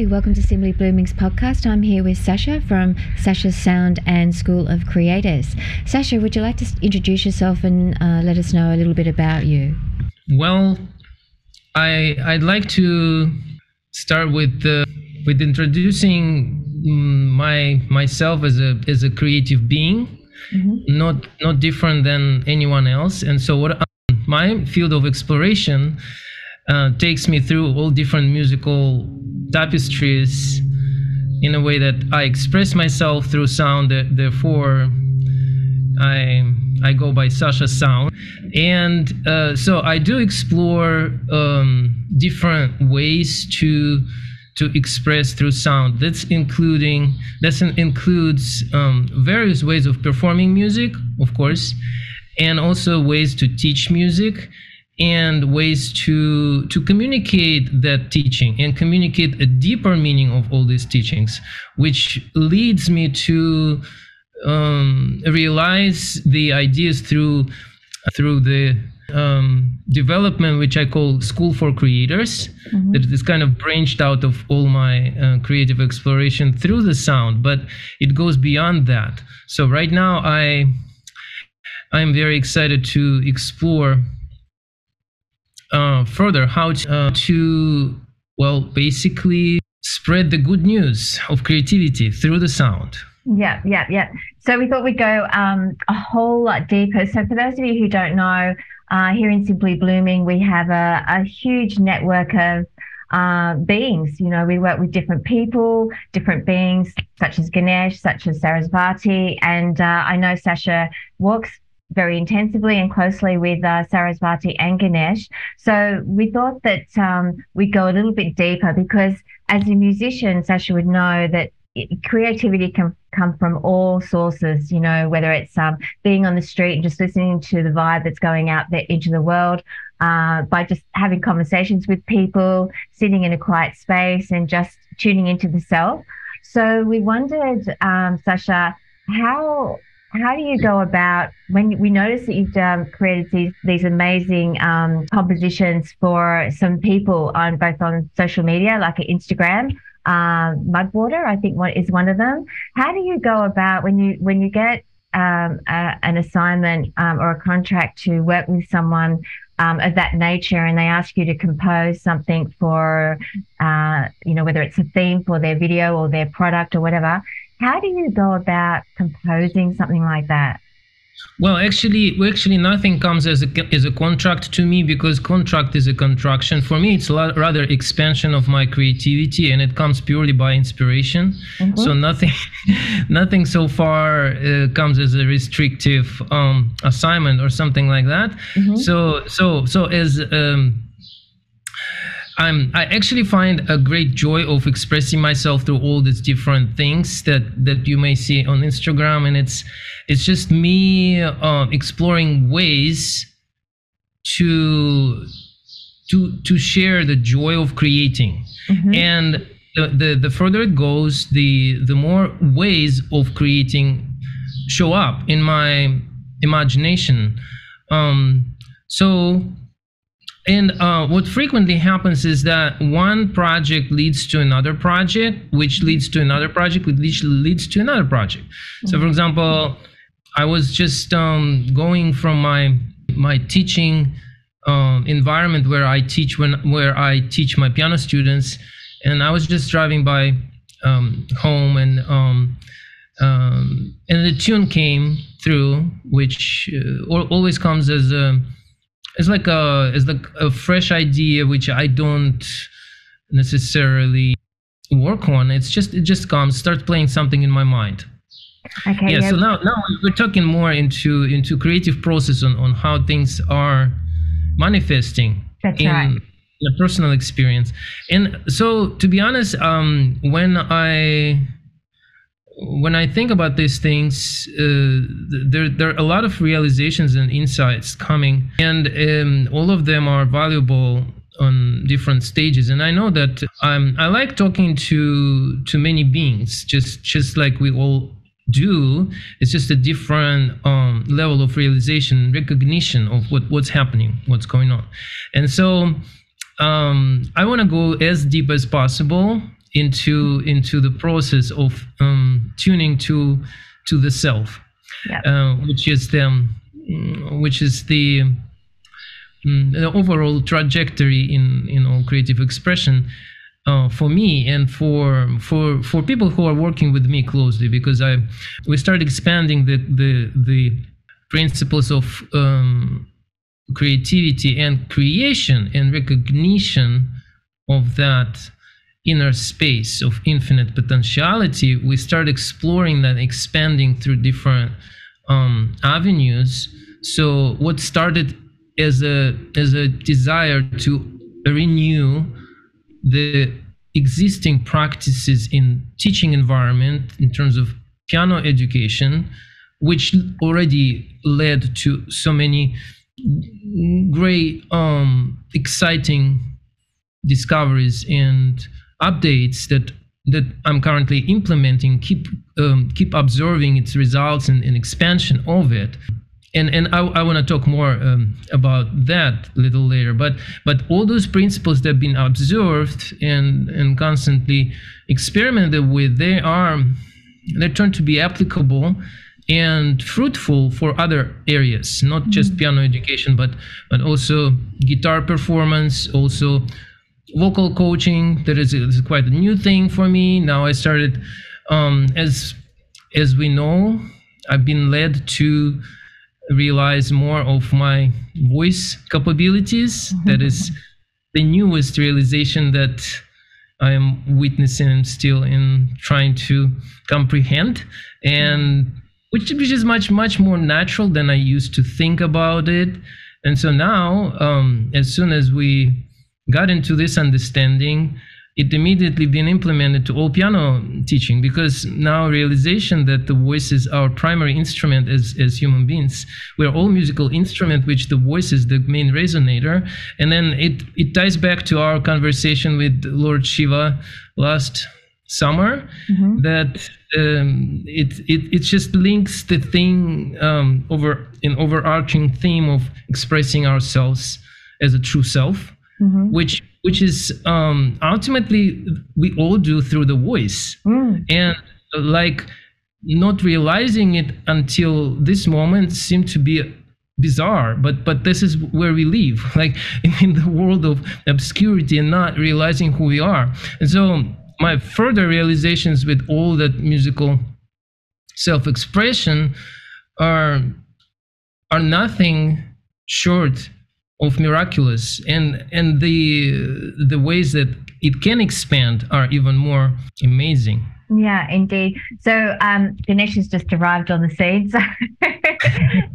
Hi, welcome to Simply Blooming's podcast. I'm here with Sasha from Sasha's Sound and School of Creators. Sasha, would you like to introduce yourself and uh, let us know a little bit about you? Well, I I'd like to start with uh, with introducing mm, my myself as a as a creative being, mm-hmm. not not different than anyone else. And so, what my field of exploration uh, takes me through all different musical tapestries in a way that I express myself through sound. Therefore, I I go by Sasha Sound, and uh, so I do explore um, different ways to to express through sound. That's including that includes um, various ways of performing music, of course, and also ways to teach music and ways to to communicate that teaching and communicate a deeper meaning of all these teachings which leads me to um, realize the ideas through through the um, development which i call school for creators mm-hmm. that is kind of branched out of all my uh, creative exploration through the sound but it goes beyond that so right now i i'm very excited to explore uh, further how to, uh, to, well, basically spread the good news of creativity through the sound. Yeah, yeah, yeah. So we thought we'd go um, a whole lot deeper. So for those of you who don't know, uh, here in Simply Blooming, we have a, a huge network of uh, beings. You know, we work with different people, different beings, such as Ganesh, such as Sarasvati. And uh, I know Sasha works very intensively and closely with uh, Sarasvati and Ganesh. So we thought that um, we'd go a little bit deeper because as a musician, Sasha would know that creativity can come from all sources, you know, whether it's um, being on the street and just listening to the vibe that's going out there into the world, uh, by just having conversations with people, sitting in a quiet space and just tuning into the self. So we wondered, um, Sasha, how how do you go about when we notice that you've um, created these, these amazing um, compositions for some people on both on social media like instagram uh, mudwater i think what is one of them. How do you go about when you when you get um, a, an assignment um, or a contract to work with someone um, of that nature and they ask you to compose something for uh, you know whether it's a theme for their video or their product or whatever how do you go about composing something like that? Well, actually, actually, nothing comes as a as a contract to me because contract is a contraction. For me, it's a lot, rather expansion of my creativity, and it comes purely by inspiration. Mm-hmm. So nothing, nothing so far uh, comes as a restrictive um, assignment or something like that. Mm-hmm. So, so, so as um, I'm I actually find a great joy of expressing myself through all these different things that that you may see on Instagram, and it's it's just me uh, exploring ways to to to share the joy of creating, mm-hmm. and the, the the further it goes, the the more ways of creating show up in my imagination. Um, so and uh, what frequently happens is that one project leads to another project, which leads to another project, which leads to another project. So, for example, I was just um, going from my my teaching um, environment where I teach when where I teach my piano students, and I was just driving by um, home, and um, um, and the tune came through, which uh, always comes as a it's like a it's like a fresh idea which I don't necessarily work on. It's just it just comes, starts playing something in my mind. Okay. Yeah. So now now we're talking more into into creative process on on how things are manifesting That's in, right. in a personal experience. And so to be honest, um, when I when I think about these things, uh, there there are a lot of realizations and insights coming, and um, all of them are valuable on different stages. And I know that I'm I like talking to to many beings, just just like we all do. It's just a different um, level of realization, recognition of what what's happening, what's going on, and so um, I want to go as deep as possible into into the process of um, tuning to to the self, Yeah. uh, which is the mm, which is the, mm, the overall trajectory in in all creative expression. Uh, for me and for for for people who are working with me closely because I we start expanding the the the principles of um, creativity and creation and recognition of that inner space of infinite potentiality we start exploring that expanding through different um, avenues. So what started as a as a desire to renew the existing practices in teaching environment in terms of piano education which already led to so many great um exciting discoveries and updates that that I'm currently implementing keep um, keep observing its results and, and expansion of it. And and I, I want to talk more um, about that a little later but but all those principles that have been observed and and constantly experimented with they are they turn to be applicable and fruitful for other areas not just piano education but but also guitar performance also vocal coaching that is, is quite a new thing for me. Now i started um, as as we know i've been led to realize more of my voice capabilities. That is the newest realization that i am witnessing still in trying to comprehend. And which, which is much much more natural than i used to think about it. And so now um, as soon as we got into this understanding it immediately been implemented to all piano teaching because now realization that the voice is our primary instrument as, as human beings. We're all musical instrument which the voice is the main resonator. And then it it ties back to our conversation with lord shiva last summer Mhm. that um, it, it it just links the thing um, over an overarching theme of expressing ourselves as a true self Mhm. which which is um, ultimately we all do through the voice Mm. and like not realizing it until this moment seemed to be bizarre but but this is where we live like in the world of obscurity and not realizing who we are and so my further realizations with all that musical self-expression are are nothing short of miraculous and and the the ways that it can expand are even more amazing Yeah, indeed. So um, Ganesh has just arrived on the scene. So,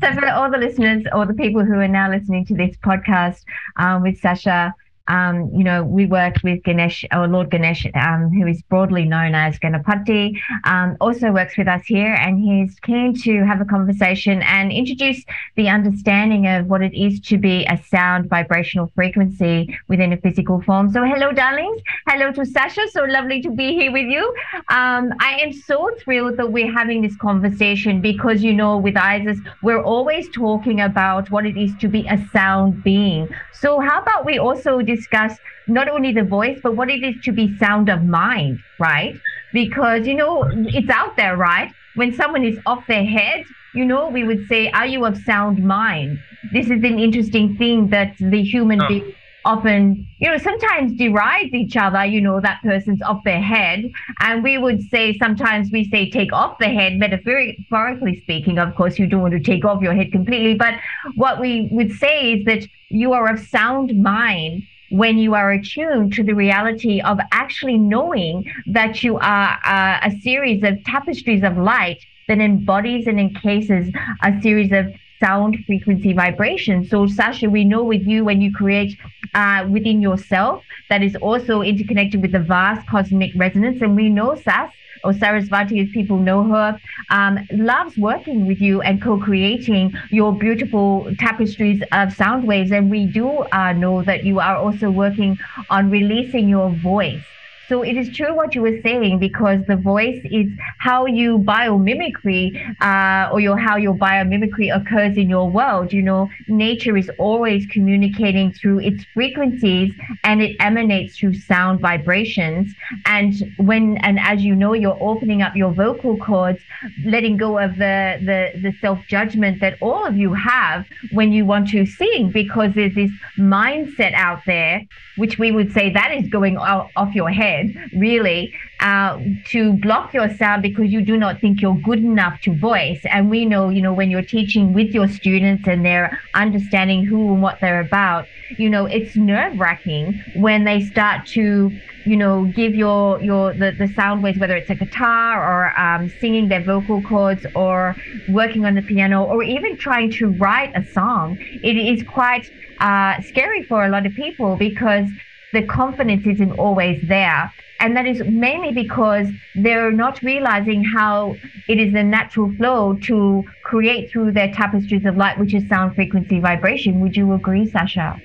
so for all the listeners or the people who are now listening to this podcast um, with Sasha, um, you know, we worked with Ganesh, or Lord Ganesh, um, who is broadly known as Ganapati, um, also works with us here, and he's keen to have a conversation and introduce the understanding of what it is to be a sound vibrational frequency within a physical form. So, hello, darlings. Hello to Sasha. So lovely to be here with you. Um, I am so thrilled that we're having this conversation because, you know, with Isis, we're always talking about what it is to be a sound being. So, how about we also discuss not only the voice, but what it is to be sound of mind, right? Because, you know, it's out there, right? When someone is off their head, you know, we would say, Are you of sound mind? This is an interesting thing that the human Oh. being often, you know, sometimes derides each other, you know, that person's off their head. And we would say, sometimes we say take off the head, metaphorically speaking. Of course, you don't want to take off your head completely. But what we would say is that you are of sound mind when you are attuned to the reality of actually knowing that you are uh, a series of tapestries of light that embodies and encases a series of sound frequency vibrations. So, Sasha, we know with you when you create uh, within yourself that is also interconnected with the vast cosmic resonance. And we know Sas or Sarasvati, as people know her, um, loves working with you and co-creating your beautiful tapestries of sound waves. And we do uh, know that you are also working on releasing your voice. So it is true what you were saying because the voice is how you biomimicry uh, or your how your biomimicry occurs in your world. You know, nature is always communicating through its frequencies and it emanates through sound vibrations. And when and as you know, you're opening up your vocal cords, letting go of the the, the self judgment that all of you have when you want to sing because there's this mindset out there which we would say that is going off your head, really, uh, to block your sound because you do not think you're good enough to voice. And we know, you know, when you're teaching with your students and they're understanding who and what they're about, you know, it's nerve wracking when they start to, you know, give your your the, the sound waves, whether it's a guitar or um, singing their vocal cords or working on the piano or even trying to write a song. It is quite uh, scary for a lot of people because the confidence isn't always there. And that is mainly because they're not realizing how it is the natural flow to create through their tapestries of light, which is sound, frequency, vibration. Would you agree, Sasha?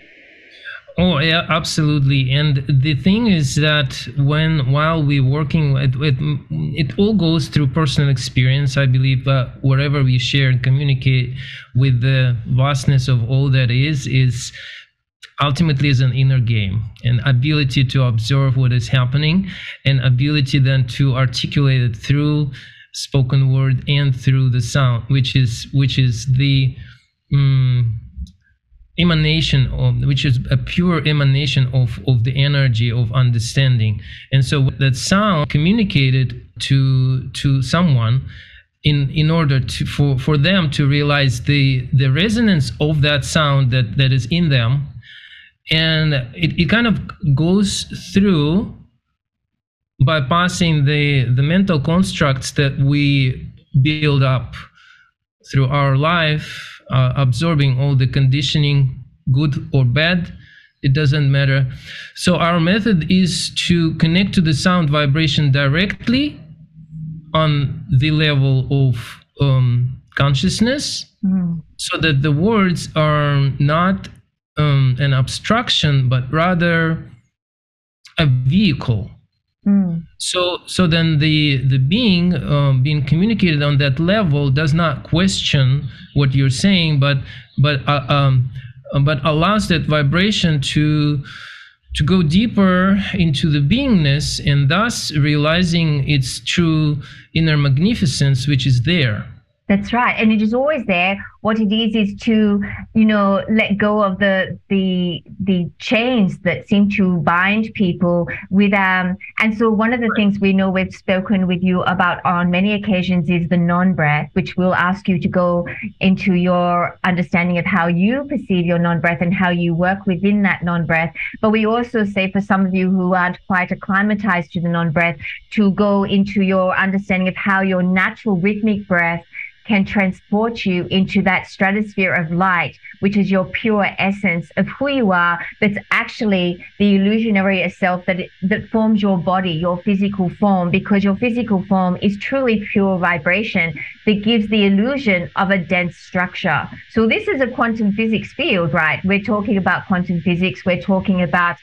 Oh yeah, absolutely. And the thing is that when while we're working, it, it, it all goes through personal experience. I believe uh, wherever we share and communicate with the vastness of all that is, is ultimately is an inner game an ability to observe what is happening and ability then to articulate it through spoken word and through the sound which is which is the um, emanation of which is a pure emanation of of the energy of understanding. And so that sound communicated to to someone in in order to for for them to realize the the resonance of that sound that that is in them and it, it kind of goes through bypassing the the mental constructs that we build up through our life uh, absorbing all the conditioning, good or bad, it doesn't matter. So our method is to connect to the sound vibration directly on the level of um, consciousness, mm. so that the words are not um, an obstruction, but rather a vehicle Mm. So, so then the the being um, being communicated on that level does not question what you're saying, but but uh, um, but allows that vibration to to go deeper into the beingness and thus realizing its true inner magnificence, which is there. That's right. And it is always there. What it is is to, you know, let go of the the the chains that seem to bind people with um and so one of the things we know we've spoken with you about on many occasions is the non-breath, which we'll ask you to go into your understanding of how you perceive your non-breath and how you work within that non-breath. But we also say for some of you who aren't quite acclimatized to the non-breath to go into your understanding of how your natural rhythmic breath can transport you into that stratosphere of light, which is your pure essence of who you are. That's actually the illusionary self that that forms your body, your physical form, because your physical form is truly pure vibration that gives the illusion of a dense structure. So this is a quantum physics field, right? We're talking about quantum physics. We're talking about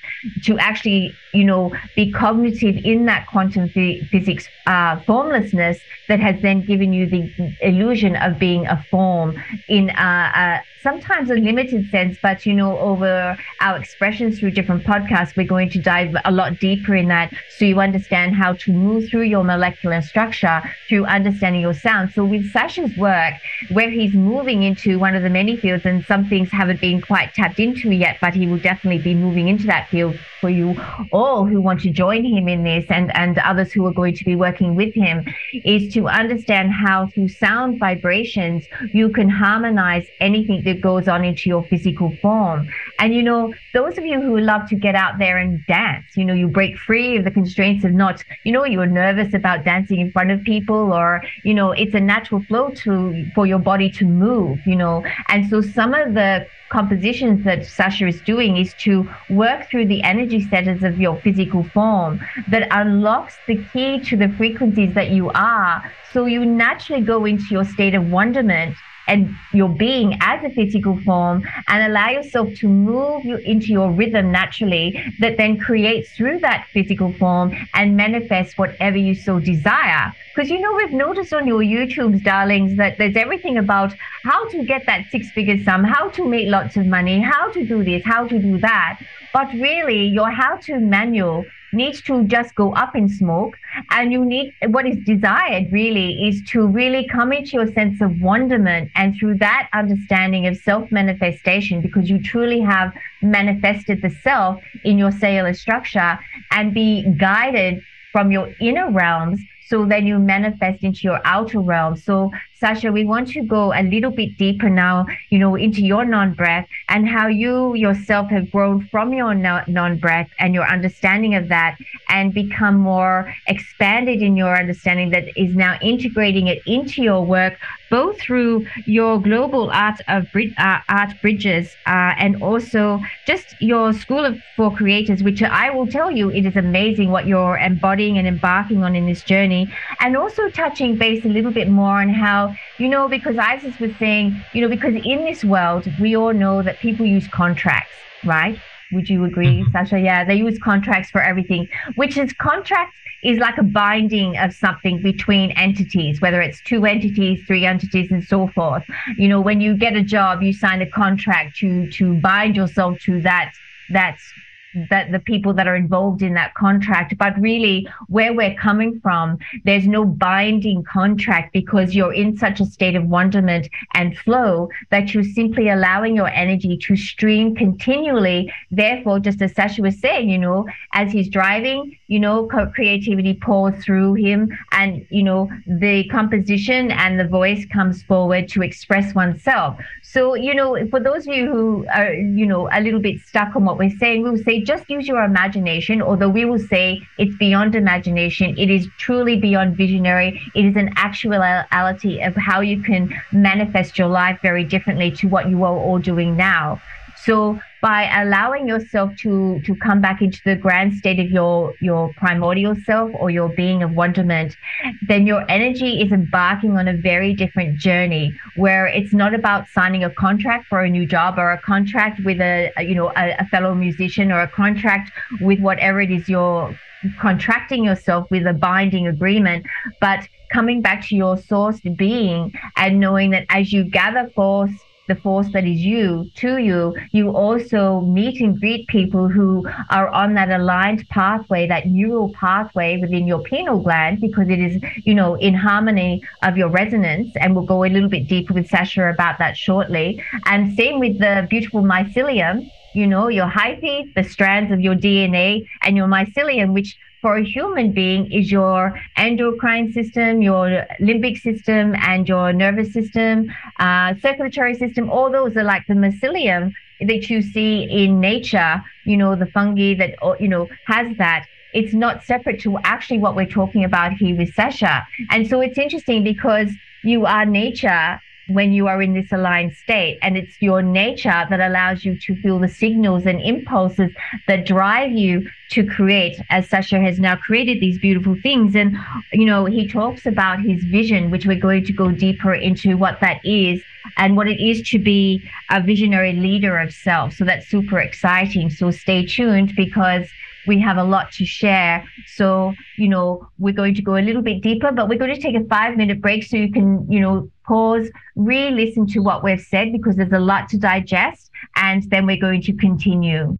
to actually, you know, be cognitive in that quantum physics uh, formlessness that has then given you the illusion of being a form in a, a sometimes a limited sense, but you know, over our expressions through different podcasts, we're going to dive a lot deeper in that so you understand how to move through your molecular structure through understanding your sound. So with Sasha's work, where he's moving into one of the many fields, and some things haven't been quite tapped into yet, but he will definitely be moving into that field for you all who want to join him in this and, and others who are going to be working with him is to understand how through sound vibrations you can harmonize anything that goes on into your physical form. And you know, those of you who love to get out there and dance, you know, you break free of the constraints of not, you know, you're nervous about dancing in front of people or, you know, it's a natural flow to for your body to move, you know. And so some of the compositions that Sasha is doing is to work through the energy centers of your physical form that unlocks the key to the frequencies that you are. So you naturally go into your state of wonderment and your being as a physical form and allow yourself to move you into your rhythm naturally that then creates through that physical form and manifests whatever you so desire. Because you know, we've noticed on your YouTubes, darlings, that there's everything about how to get that six figure sum, how to make lots of money, how to do this, how to do that. But really, your how to manual needs to just go up in smoke and you need what is desired really is to really come into your sense of wonderment and through that understanding of self manifestation because you truly have manifested the self in your cellular structure and be guided from your inner realms so then you manifest into your outer realm. So Sasha, we want to go a little bit deeper now, you know, into your non-breath and how you yourself have grown from your non-breath and your understanding of that and become more expanded in your understanding that is now integrating it into your work, both through your global art of uh, art bridges uh, and also just your school of for creators, which I will tell you, it is amazing what you're embodying and embarking on in this journey, and also touching base a little bit more on how you know, because Isis was saying, you know, because in this world, we all know that people use contracts, right? Would you agree, mm-hmm. Sasha? Yeah, they use contracts for everything, which is contracts is like a binding of something between entities, whether it's two entities, three entities, and so forth. You know, when you get a job, you sign a contract to to bind yourself to that that that the people that are involved in that contract. But really, where we're coming from, there's no binding contract because you're in such a state of wonderment and flow that you're simply allowing your energy to stream continually. Therefore, just as Sasha was saying, you know, as he's driving, you know, creativity pours through him and, you know, the composition and the voice comes forward to express oneself. So, you know, for those of you who are, you know, a little bit stuck on what we're saying, we'll say just use your imagination, although we will say it's beyond imagination. It is truly beyond visionary. It is an actuality of how you can manifest your life very differently to what you are all doing now. So by allowing yourself to to come back into the grand state of your your primordial self or your being of wonderment then your energy is embarking on a very different journey where it's not about signing a contract for a new job or a contract with a, a you know a, a fellow musician or a contract with whatever it is you're contracting yourself with a binding agreement but coming back to your source being and knowing that as you gather force the force that is you to you, you also meet and greet people who are on that aligned pathway, that neural pathway within your pineal gland, because it is, you know, in harmony of your resonance. And we'll go a little bit deeper with Sasha about that shortly. And same with the beautiful mycelium, you know, your hyphae, the strands of your DNA, and your mycelium, which for a human being is your endocrine system, your limbic system, and your nervous system, uh, circulatory system. All those are like the mycelium that you see in nature. You know, the fungi that you know has that. It's not separate to actually what we're talking about here with Sasha. And so it's interesting because you are nature when you are in this aligned state. And it's your nature that allows you to feel the signals and impulses that drive you to create, as Sasha has now created these beautiful things. And, you know, he talks about his vision, which we're going to go deeper into what that is and what it is to be a visionary leader of self. So that's super exciting. So stay tuned because we have a lot to share. So, you know, we're going to go a little bit deeper, but we're going to take a five minute break so you can, you know, pause, re listen to what we've said because there's a lot to digest. And then we're going to continue.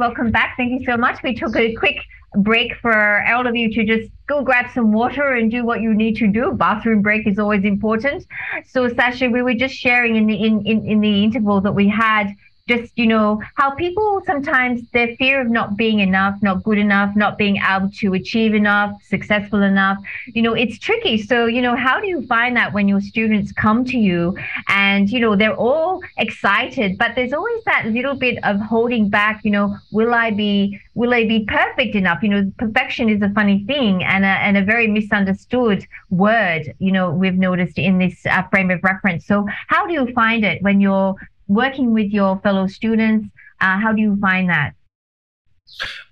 Welcome back. Thank you so much. We took a quick break for all of you to just go grab some water and do what you need to do. Bathroom break is always important. So, Sasha, we were just sharing in the in, in, in the interval that we had just, you know, how people sometimes their fear of not being enough, not good enough, not being able to achieve enough, successful enough, you know, it's tricky. So, you know, how do you find that when your students come to you and, you know, they're all excited, but there's always that little bit of holding back, you know, will I be will I be perfect enough? You know, perfection is a funny thing and a, and a very misunderstood word, you know, we've noticed in this uh, frame of reference. So, how do you find it when you're working with your fellow students? Uh, how do you find that?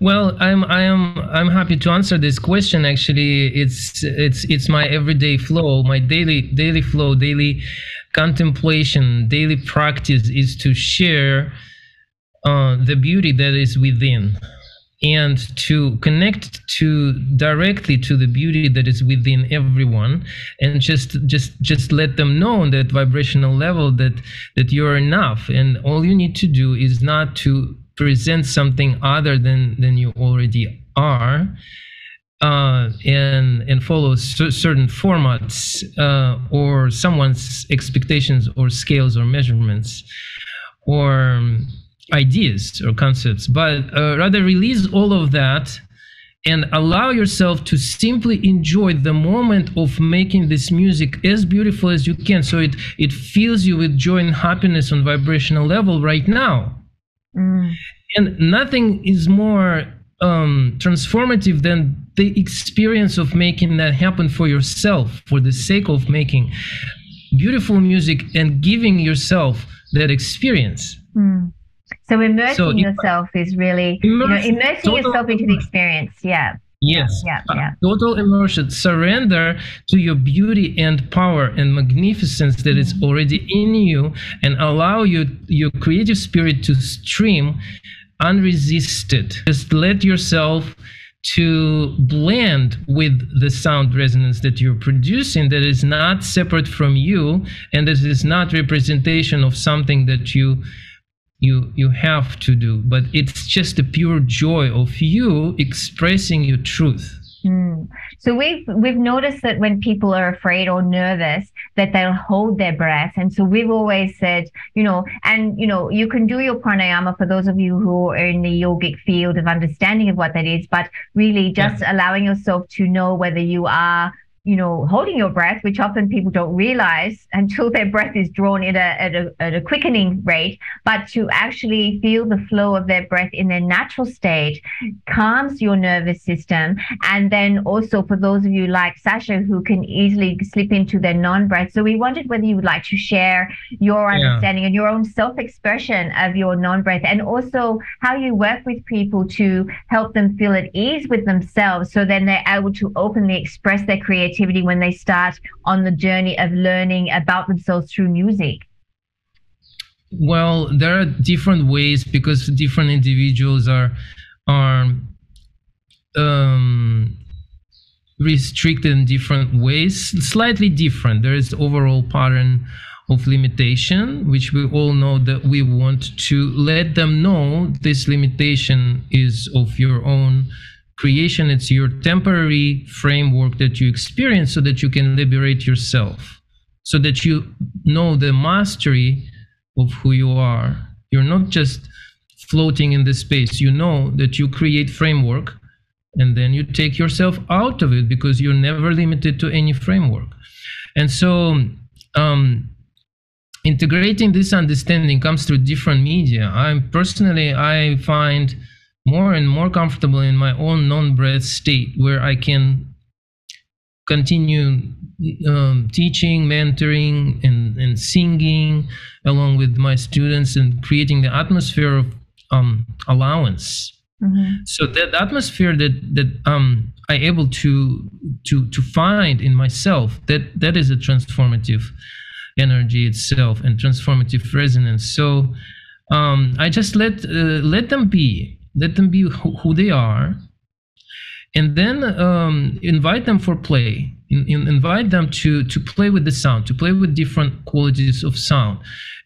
Well, I'm I am I'm happy to answer this question. Actually, it's it's it's my everyday flow, my daily daily flow, daily contemplation, daily practice is to share uh, the beauty that is within and to connect to directly to the beauty that is within everyone and just just just let them know on that vibrational level that that you're enough. And all you need to do is not to present something other than than you already are uh, and and follow certain formats uh, or someone's expectations or scales or measurements or ideas or concepts, but uh, rather release all of that and allow yourself to simply enjoy the moment of making this music as beautiful as you can so it it fills you with joy and happiness on vibrational level right now mm. and nothing is more um, transformative than the experience of making that happen for yourself for the sake of making beautiful music and giving yourself that experience mm. So immersing so yourself is really you know, immersing yourself into the experience. Yeah. Yes. Yeah. Uh, yeah. total immersion. Surrender to your beauty and power and magnificence that mm-hmm. is already in you, and allow you your creative spirit to stream unresisted. Just let yourself to blend with the sound resonance that you're producing that is not separate from you and that is not representation of something that you you you have to do but it's just the pure joy of you expressing your truth mm. so we've we've noticed that when people are afraid or nervous that they'll hold their breath and so we've always said you know and you know you can do your pranayama for those of you who are in the yogic field of understanding of what that is but really just yeah. allowing yourself to know whether you are you know, holding your breath, which often people don't realize until their breath is drawn at a, at a, at a quickening rate, but to actually feel the flow of their breath in their natural state calms your nervous system. And then also for those of you like Sasha who can easily slip into their non-breath. So we wondered whether you would like to share your understanding yeah. and your own self-expression of your non-breath and also how you work with people to help them feel at ease with themselves so then they're able to openly express their creativity creativity when they start on the journey of learning about themselves through music? Well, there are different ways because different individuals are are um, restricted in different ways, slightly different. There is overall pattern of limitation, which we all know that we want to let them know this limitation is of your own creation it's your temporary framework that you experience so that you can liberate yourself so that you know the mastery of who you are. You're not just floating in the space. You know that you create framework and then you take yourself out of it because you're never limited to any framework. And so um, integrating this understanding comes through different media. I personally i find more and more comfortable in my own non-breath state where I can continue um, teaching, mentoring, and, and singing along with my students and creating the atmosphere of um, allowance. Mm-hmm. So that atmosphere that that um, I able to to to find in myself that that is a transformative energy itself and transformative resonance. So um, I just let uh, let them be let them be who they are and then um, invite them for play. In, in, invite them to to play with the sound to play with different qualities of sound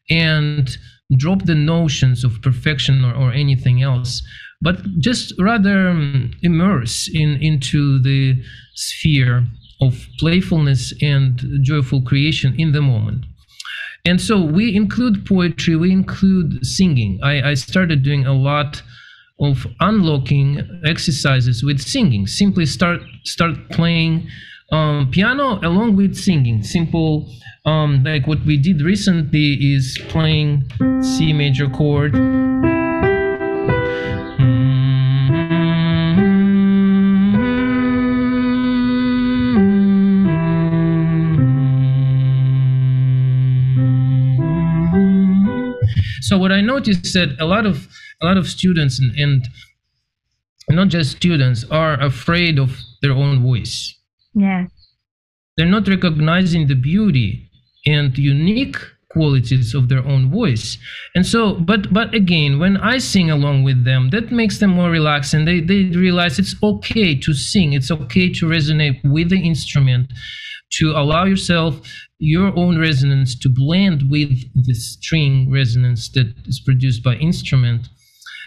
and drop the notions of perfection or, or anything else but just rather um, immerse in into the sphere of playfulness and joyful creation in the moment. And so we include poetry we include singing. I, I started doing a lot of unlocking exercises with singing. Simply start start playing um, piano along with singing. Simple um, like what we did recently is playing c major chord. So what i noticed that a lot of a lot of students and, and not just students are afraid of their own voice. Yeah. they're not recognizing the beauty and unique qualities of their own voice. And so but but again when i sing along with them that makes them more relaxed and they they realize it's okay to sing. It's okay to resonate with the instrument to allow yourself your own resonance to blend with the string resonance that is produced by instrument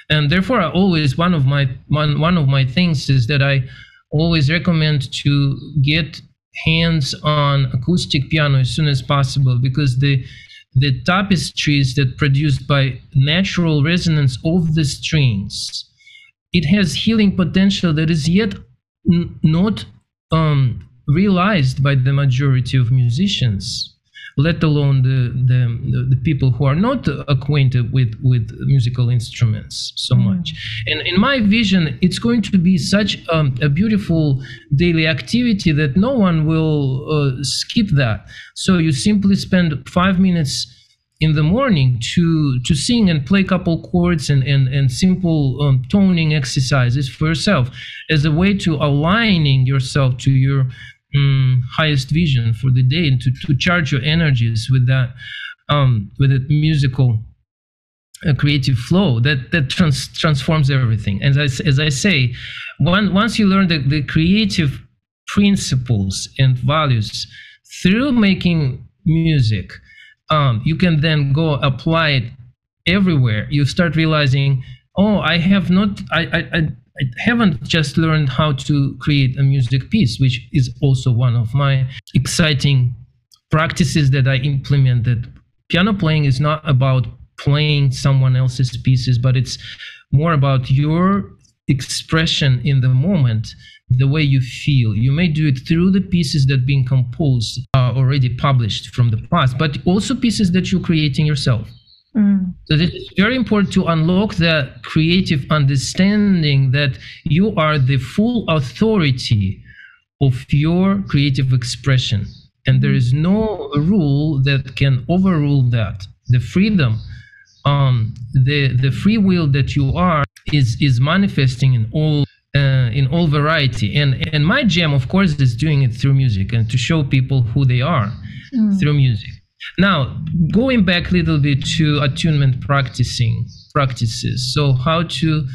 and therefore I always one of my one, one of my things is that i always recommend to get hands on acoustic piano as soon as possible because the the tapestries that produced by natural resonance of the strings it has healing potential that is yet n- not um, realized by the majority of musicians let alone the, the, the, people who are not acquainted with, with musical instruments so much. And in my vision, it's going to be such um, a beautiful daily activity that no one will uh, skip that. So you simply spend five minutes in the morning to to sing and play a couple chords and and, and simple um, toning exercises for yourself as a way to aligning yourself to your um, highest vision for the day and to, to charge your energies with that um, with that musical uh, creative flow that that trans- transforms everything. And as, as i say one, once you learn the, the creative principles and values through making music um, you can then go apply it everywhere. You start realizing oh i have not I, I i I haven't just learned how to create a music piece which is also one of my exciting practices that i implemented. Piano playing is not about playing someone else's pieces but it's more about your expression in the moment the way you feel. You may do it through the pieces that being composed are already published from the past but also pieces that you're creating yourself Mm. so it's very important to unlock the creative understanding that you are the full authority of your creative expression. And there is no rule that can overrule that. The freedom, um, the the free will that you are is is manifesting in all uh, in all variety. And and my jam, of course, is doing it through music and to show people who they are Mm. through music. Now, going back a little bit to attunement practicing practices. So, how to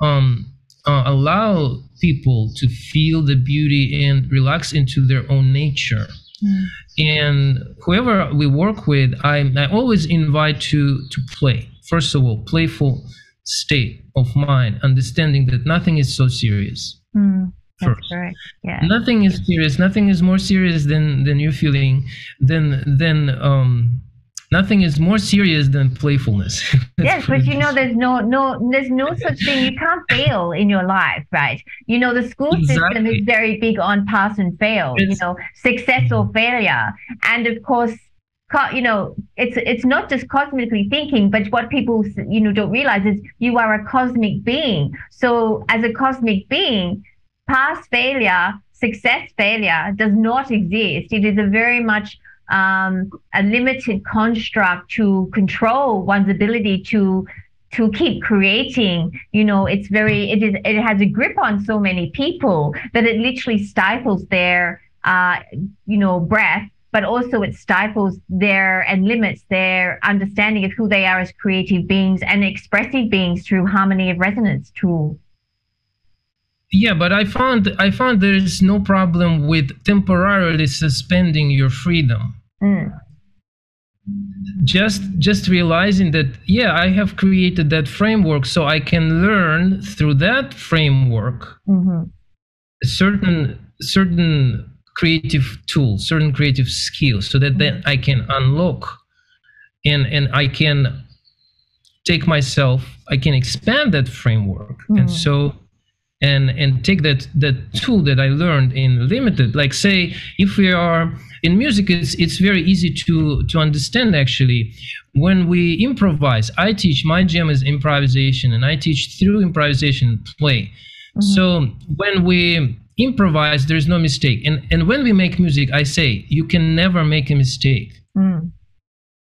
um, uh, allow people to feel the beauty and relax into their own nature. Mm. And whoever we work with, I, I always invite to to play. First of all, playful state of mind, understanding that nothing is so serious. Mm. First. Yeah. Nothing is serious. Nothing is more serious than than you feeling. Than than um, nothing is more serious than playfulness. Yes, but you know, there's no no there's no such thing. You can't fail in your life, right? You know, the school system is very big on pass and fail. You know, success or failure, and of course, you know, it's it's not just cosmically thinking, but what people you know don't realize is you are a cosmic being. So as a cosmic being, past failure, success failure does not exist. It is a very much um, a limited construct to control one's ability to to keep creating. You know, it's very it is it has a grip on so many people that it literally stifles their uh, you know breath. But also, it stifles their and limits their understanding of who they are as creative beings and expressive beings through harmony of resonance tool. Yeah, but I found I found there is no problem with temporarily suspending your freedom. Mm. Just just realizing that yeah, I have created that framework, so I can learn through that framework hmm certain certain creative tools certain creative skills so that then i can unlock and and i can take myself i can expand that framework and Mm. so and and take that that tool that i learned in limited like say if we are in music it's it's very easy to to understand actually when we improvise i teach my jam is improvisation and i teach through improvisation play Mhm. so when we improvise there's no mistake and and when we make music i say you can never make a mistake Mm.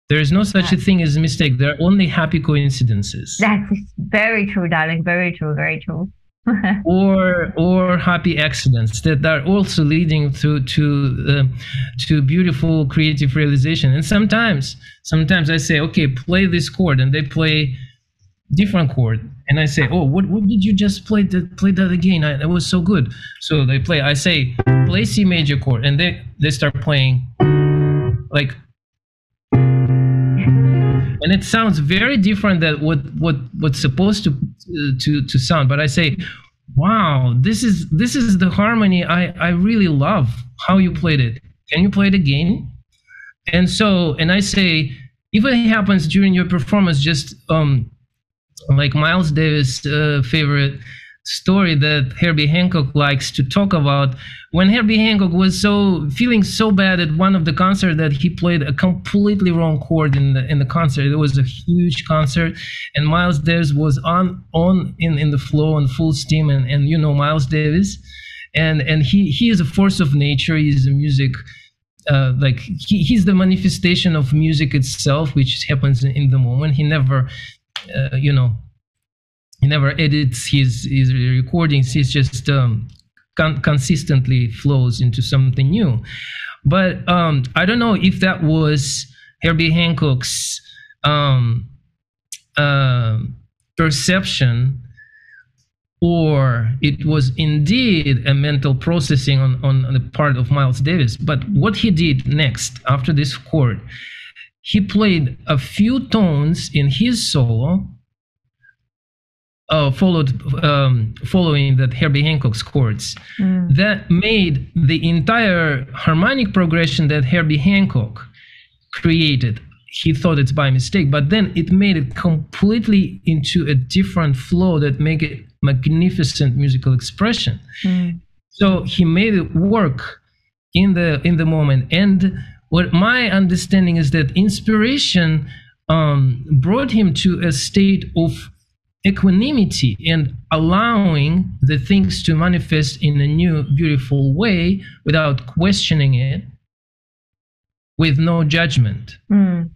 there is no such a thing as a mistake there are only happy coincidences That's very true, darling. Very true. Very true. or or happy accidents that are also leading to to uh, to beautiful creative realization. And sometimes sometimes i say okay play this chord and they play different chord. And i say oh what, what did you just play that play that again? I, that was so good. So they play i say play c major chord and they they start playing like and it sounds very different than what what what's supposed to to to sound but i say wow this is this is the harmony i i really love how you played it. Can you play it again? And so and i say if it happens during your performance just um like miles davis uh, favorite story that herbie hancock likes to talk about. When herbie hancock was so feeling so bad at one of the concerts that he played a completely wrong chord in the in the concert. It was a huge concert and miles davis was on on in in the flow and full steam and and you know miles davis. And and he he is a force of nature. He's a music uh, like he, he's the manifestation of music itself which happens in, the moment. He never uh, you know he never edits his his recordings. He's just um, con- consistently flows into something new. But um, i don't know if that was herbie hancock's um, uh, perception or it was indeed a mental processing on, on the part of miles davis. But what he did next after this chord he played a few tones in his solo uh, followed um, following that Herbie Hancock's chords Mm. that made the entire harmonic progression that Herbie Hancock created. He thought it's by mistake, but then it made it completely into a different flow that make it magnificent musical expression. Mm. So he made it work in the in the moment. And what my understanding is that inspiration um, brought him to a state of equanimity and allowing the things to manifest in a new, beautiful way without questioning it, with no judgment. Mm.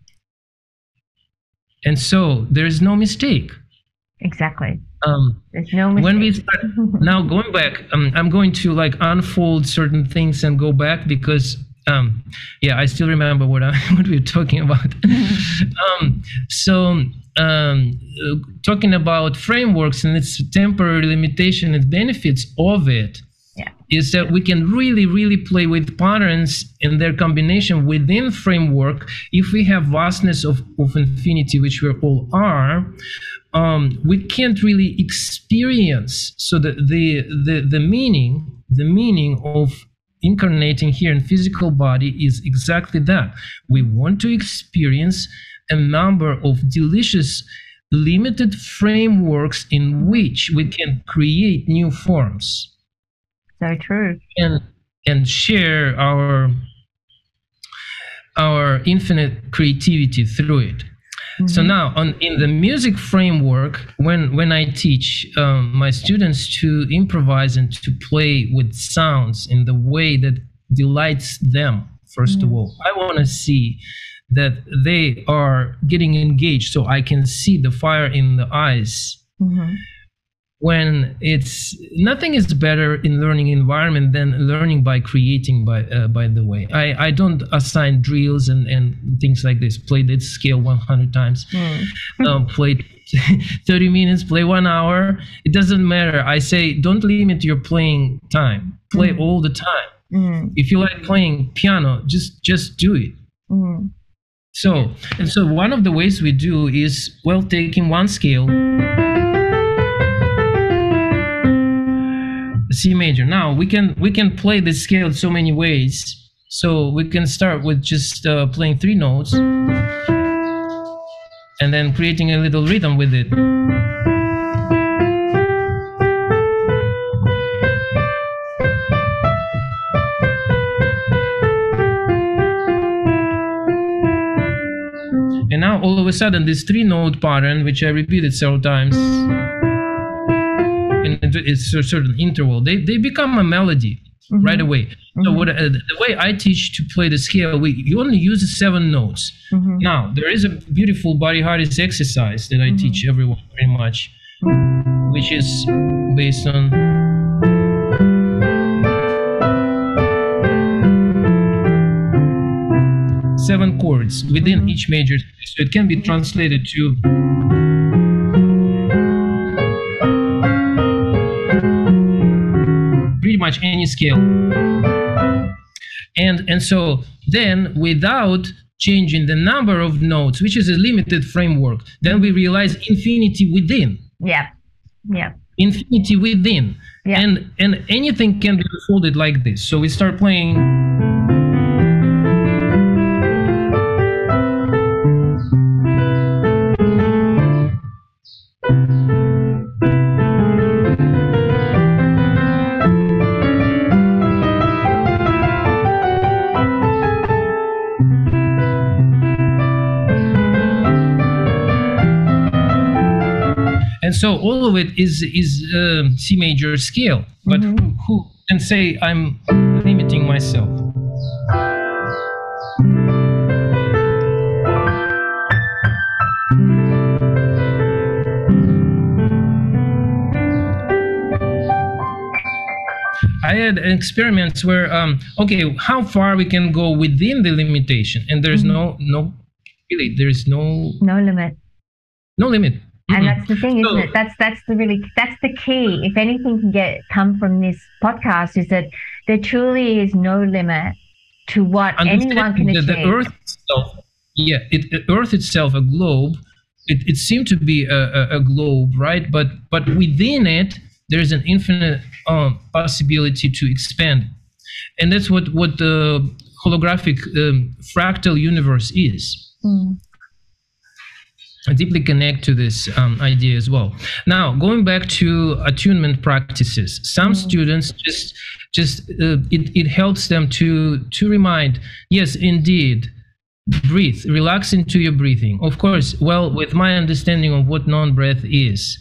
And so there is no mistake. Exactly. Um, There's no mistake. when we start now going back um, i'm going to like unfold certain things and go back because um yeah i still remember what i what we were talking about um so um talking about frameworks and its temporary limitation and benefits of it Yeah. is that we can really really play with patterns and their combination within framework. If we have vastness of, of infinity which we all are um, we can't really experience. So the, the the the meaning the meaning of incarnating here in physical body is exactly that. We want to experience a number of delicious limited frameworks in which we can create new forms so true. and and share our our infinite creativity through it so Mhm. now on in the music framework when when i teach um, my students to improvise and to play with sounds in the way that delights them 1st of Mm. all i want to see that they are getting engaged so i can see the fire in the eyes Mhm. when it's nothing is better in learning environment than learning by creating by uh, by the way i i don't assign drills and and things like this play this scale 100 times Mm. um, play 30 minutes play one hour it doesn't matter i say don't limit your playing time play Mhm. all the time Mm. if you like playing piano just just do it Mm. So and so one of the ways we do is well taking one scale C major. Now we can we can play this scale so many ways. So we can start with just uh, playing three notes. and then creating a little rhythm with it. All of a sudden this three note pattern, which I repeated several times in a certain interval, they, they become a melody mm-hmm. right away. Mm-hmm. So what uh, the way I teach to play the scale, we you only use the seven notes. Mm-hmm. Now there is a beautiful Barry Harris exercise that I mm-hmm. teach everyone very much, which is based on seven chords within mm-hmm. each major. So it can be translated to pretty much any scale. And and so then without changing the number of notes, which is a limited framework, then we realize infinity within. Yeah. Yeah. Infinity within. Yeah. And and anything can be folded like this. So we start playing so all of it is is uh, C major scale. But mm-hmm. who, who can say I'm limiting myself? I had experiments where, um, okay, how far we can go within the limitation, and there's mm-hmm. no, no, really, there's no, no limit, no limit. And mm-hmm. that's the thing, isn't so, it? That's that's the really that's the key. If anything can get come from this podcast, is that there truly is no limit to what anyone can achieve. The Earth itself, yeah, it, Earth itself, a globe. It, it seemed to be a, a, a, globe, right? But but within it, there's an infinite um, possibility to expand, and that's what what the holographic um, fractal universe is. Mm deeply connect to this um, idea as well. Now, going back to attunement practices, some mm. students just just uh, it, it helps them to to remind, yes, indeed, breathe, relax into your breathing. Of course, well, with my understanding of what non-breath is,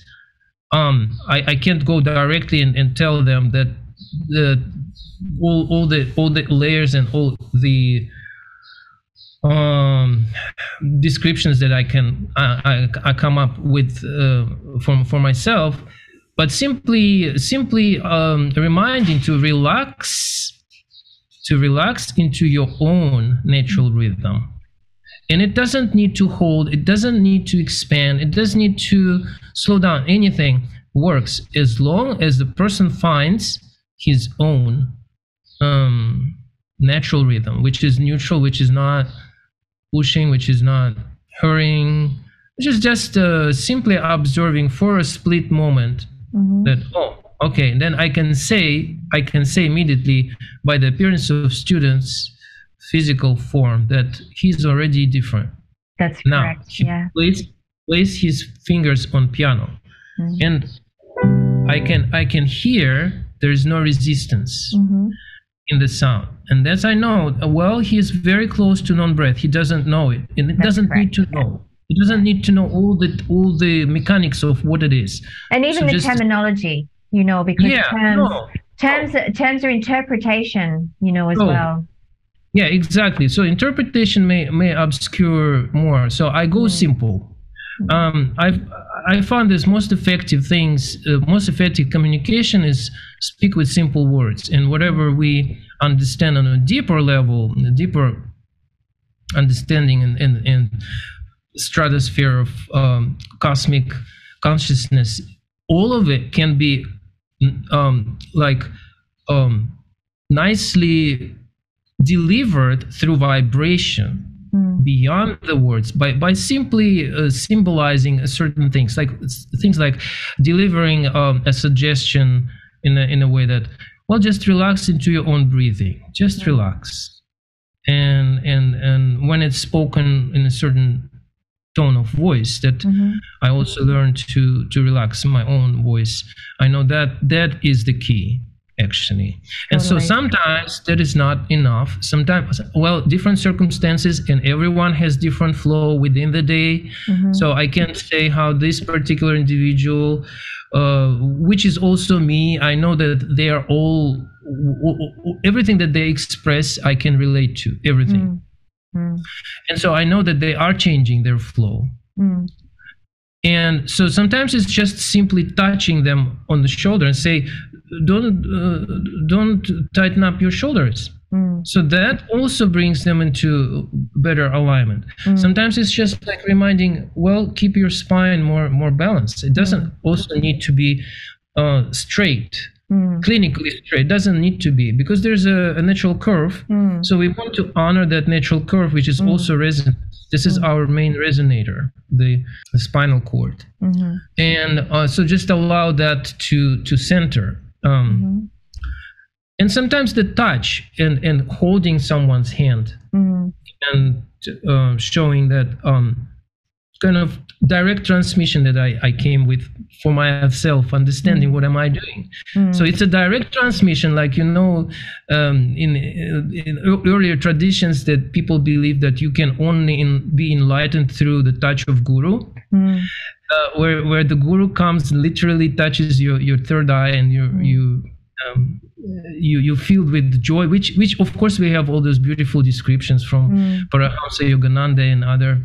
um, I, I can't go directly and, and tell them that the all, all the all the layers and all the um, descriptions that I can I, I, I come up with uh, for for myself, but simply simply um, reminding to relax, to relax into your own natural rhythm, and it doesn't need to hold, it doesn't need to expand, it doesn't need to slow down. Anything works as long as the person finds his own um, natural rhythm, which is neutral, which is not pushing, which is not hurrying, which is just uh, simply observing for a split moment mm-hmm. that oh okay then i can say i can say immediately by the appearance of students physical form that he's already different that's now correct. he yeah place, place his fingers on piano mm-hmm. and i can i can hear there's no resistance mm-hmm in the sound. And as I know, well, he's very close to non-breath. He doesn't know it, and it That's doesn't correct. need to know. He doesn't need to know all the all the mechanics of what it is. And even so the just, terminology, you know, because yeah, terms no. terms oh. terms are interpretation, you know, as oh. well. Yeah, exactly. So interpretation may may obscure more. So I go mm. simple. Um, I've I found this most effective things, uh, most effective communication is speak with simple words, and whatever we understand on a deeper level, a deeper understanding and and, and stratosphere of um, cosmic consciousness, all of it can be um, like um, nicely delivered through vibration mm. beyond the words by by simply uh, symbolizing certain things like things like delivering um, a suggestion in a, in a way that well just relax into your own breathing just mm. relax and and and when it's spoken in a certain tone of voice that Mhm. I also learned to to relax my own voice. I know that that is the key actually. And so sometimes that is not enough. Sometimes well different circumstances and everyone has different flow within the day. Mhm. So I can't say how this particular individual uh, which is also me. I know that they are all everything that they express I can relate to everything. Mm. Mm. And so I know that they are changing their flow. Mm. And so sometimes it's just simply touching them on the shoulder and say, "Don't, uh, don't tighten up your shoulders." Mm. So that also brings them into better alignment. Mm. Sometimes it's just like reminding, "Well, keep your spine more more balanced." It doesn't also need to be uh, straight, Mm. clinically straight. Doesn't need to be because there's a, a natural curve. Mm. So we want to honor that natural curve, which is Mm. also resonant. This is Mm. our main resonator, the, the spinal cord Mhm. and uh, so just allow that to to center um, Mhm. and sometimes the touch and and holding someone's hand Mm. and uh, showing that um, kind of direct transmission that I, I came with for myself understanding what am i doing Mm. so it's a direct transmission like you know um, in, in earlier traditions that people believe that you can only in, be enlightened through the touch of guru Mm. Uh, where where the guru comes literally touches your your third eye and you Mm. you um, you you filled with joy which which of course we have all those beautiful descriptions from Mm. Paramahansa Yogananda and other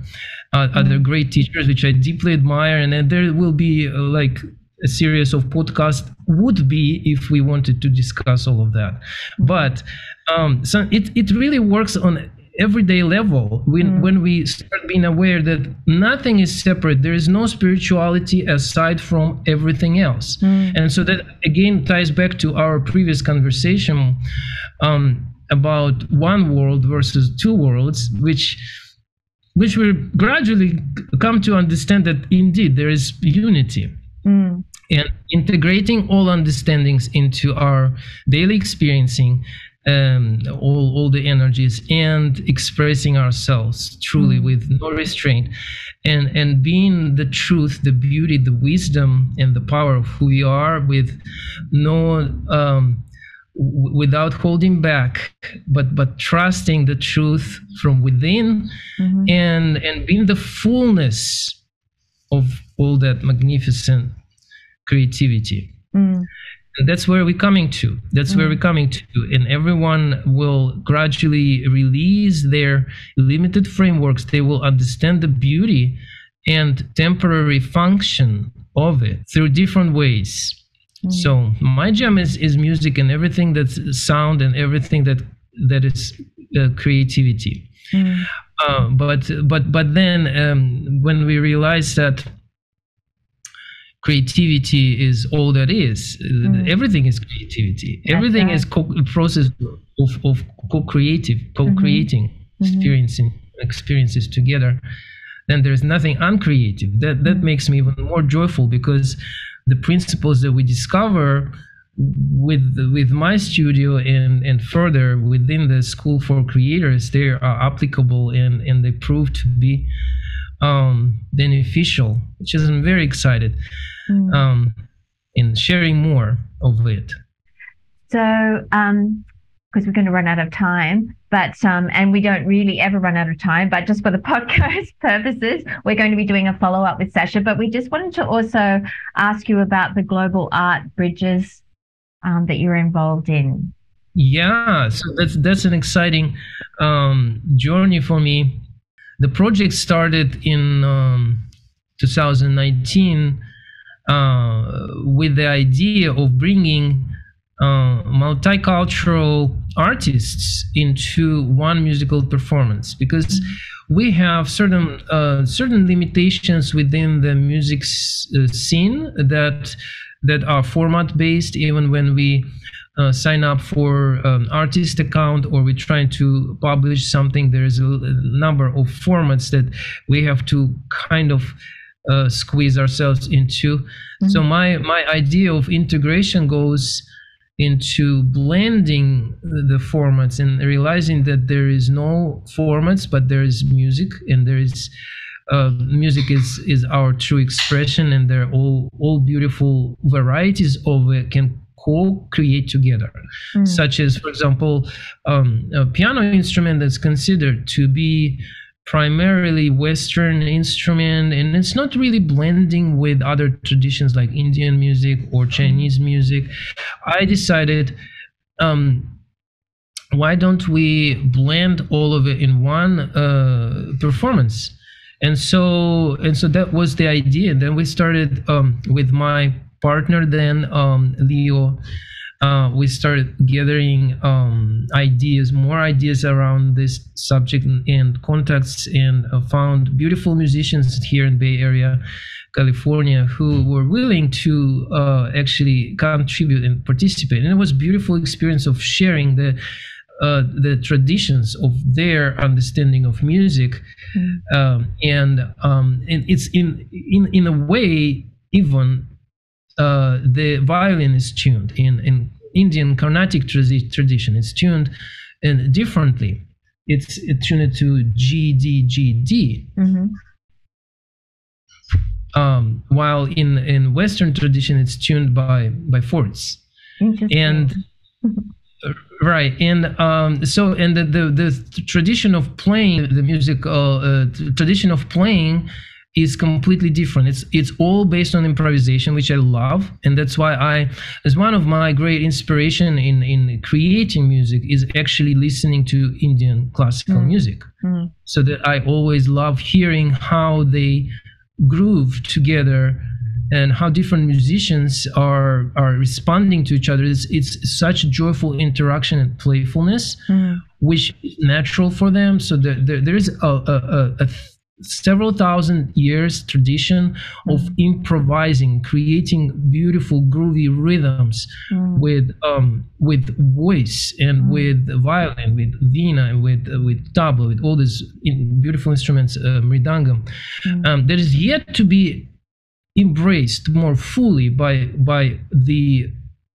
uh, other great teachers which I deeply admire. And then there will be uh, like a series of podcasts would be if we wanted to discuss all of that. But um, so it, it really works on everyday level when Mm. when we start being aware that nothing is separate there is no spirituality aside from everything else Mm. and so that again ties back to our previous conversation um, about one world versus two worlds which which we gradually come to understand that indeed there is unity Mm. and integrating all understandings into our daily experiencing um, all, all the energies and expressing ourselves truly Mm. with no restraint and and being the truth the beauty the wisdom and the power of who we are with no um, w- without holding back but but trusting the truth from within Mhm. and and being the fullness of all that magnificent creativity Mm. That's where we're coming to that's where Mm. we're coming to and everyone will gradually release their limited frameworks they will understand the beauty and temporary function of it through different ways Mm. so my gem is is music and everything that's sound and everything that that is uh, creativity Mm. uh, but but but then um, when we realize that creativity is all that is Mm. everything is creativity That's everything right. is co- a process of, of co-creative co-creating Mhm. experiencing experiences together then there's nothing uncreative that that Mm. makes me even more joyful because the principles that we discover with with my studio and and further within the school for creators they are applicable and and they prove to be um beneficial which is i'm very excited Mm. um in sharing more of it So, um, because we're going to run out of time, but um, and we don't really ever run out of time, but just for the podcast purposes, we're going to be doing a follow up with Sasha. But we just wanted to also ask you about the global art bridges um, that you're involved in. Yeah, so that's that's an exciting um, journey for me. The project started in um, 2019 uh, with the idea of bringing uh, multicultural artists into one musical performance because we have certain uh, certain limitations within the music uh, scene that that are format based even when we uh, sign up for um, artist account or we're trying to publish something there's a number of formats that we have to kind of uh, squeeze ourselves into. So my my idea of integration goes into blending the formats and realizing that there is no formats but there is music and there is uh, music is is our true expression, and they're all all beautiful varieties of it can co-create together. Mm. Such as, for example, um, a piano instrument that's considered to be primarily Western instrument, and it's not really blending with other traditions like Indian music or Chinese music. I decided. Um, why don't we blend all of it in one uh, performance and so and so that was the idea and then we started um, with my partner then um, leo uh, we started gathering um, ideas more ideas around this subject and, and contacts and uh, found beautiful musicians here in bay area california who were willing to uh, actually contribute and participate and it was beautiful experience of sharing the uh, the traditions of their understanding of music, mm. um, and um, and it's in in in a way even uh, the violin is tuned in in Indian Carnatic tradition. It's tuned in differently. It's, it's tuned to G D G D. Mm-hmm. Um, while in in Western tradition, it's tuned by by fourths. And right and um, so and the, the, the tradition of playing the music uh, uh, tradition of playing is completely different it's it's all based on improvisation which i love and that's why i as one of my great inspiration in in creating music is actually listening to indian classical mm. music mm. so that i always love hearing how they groove together and how different musicians are are responding to each other. It's, it's such joyful interaction and playfulness, mm. which is natural for them. So there, there, there is a, a, a, a several thousand years tradition of mm. improvising creating beautiful groovy rhythms mm. with um with voice and mm. with violin with veena and with uh, with tabla with all these beautiful instruments uh, mridangam mm. um, there is yet to be embraced more fully by by the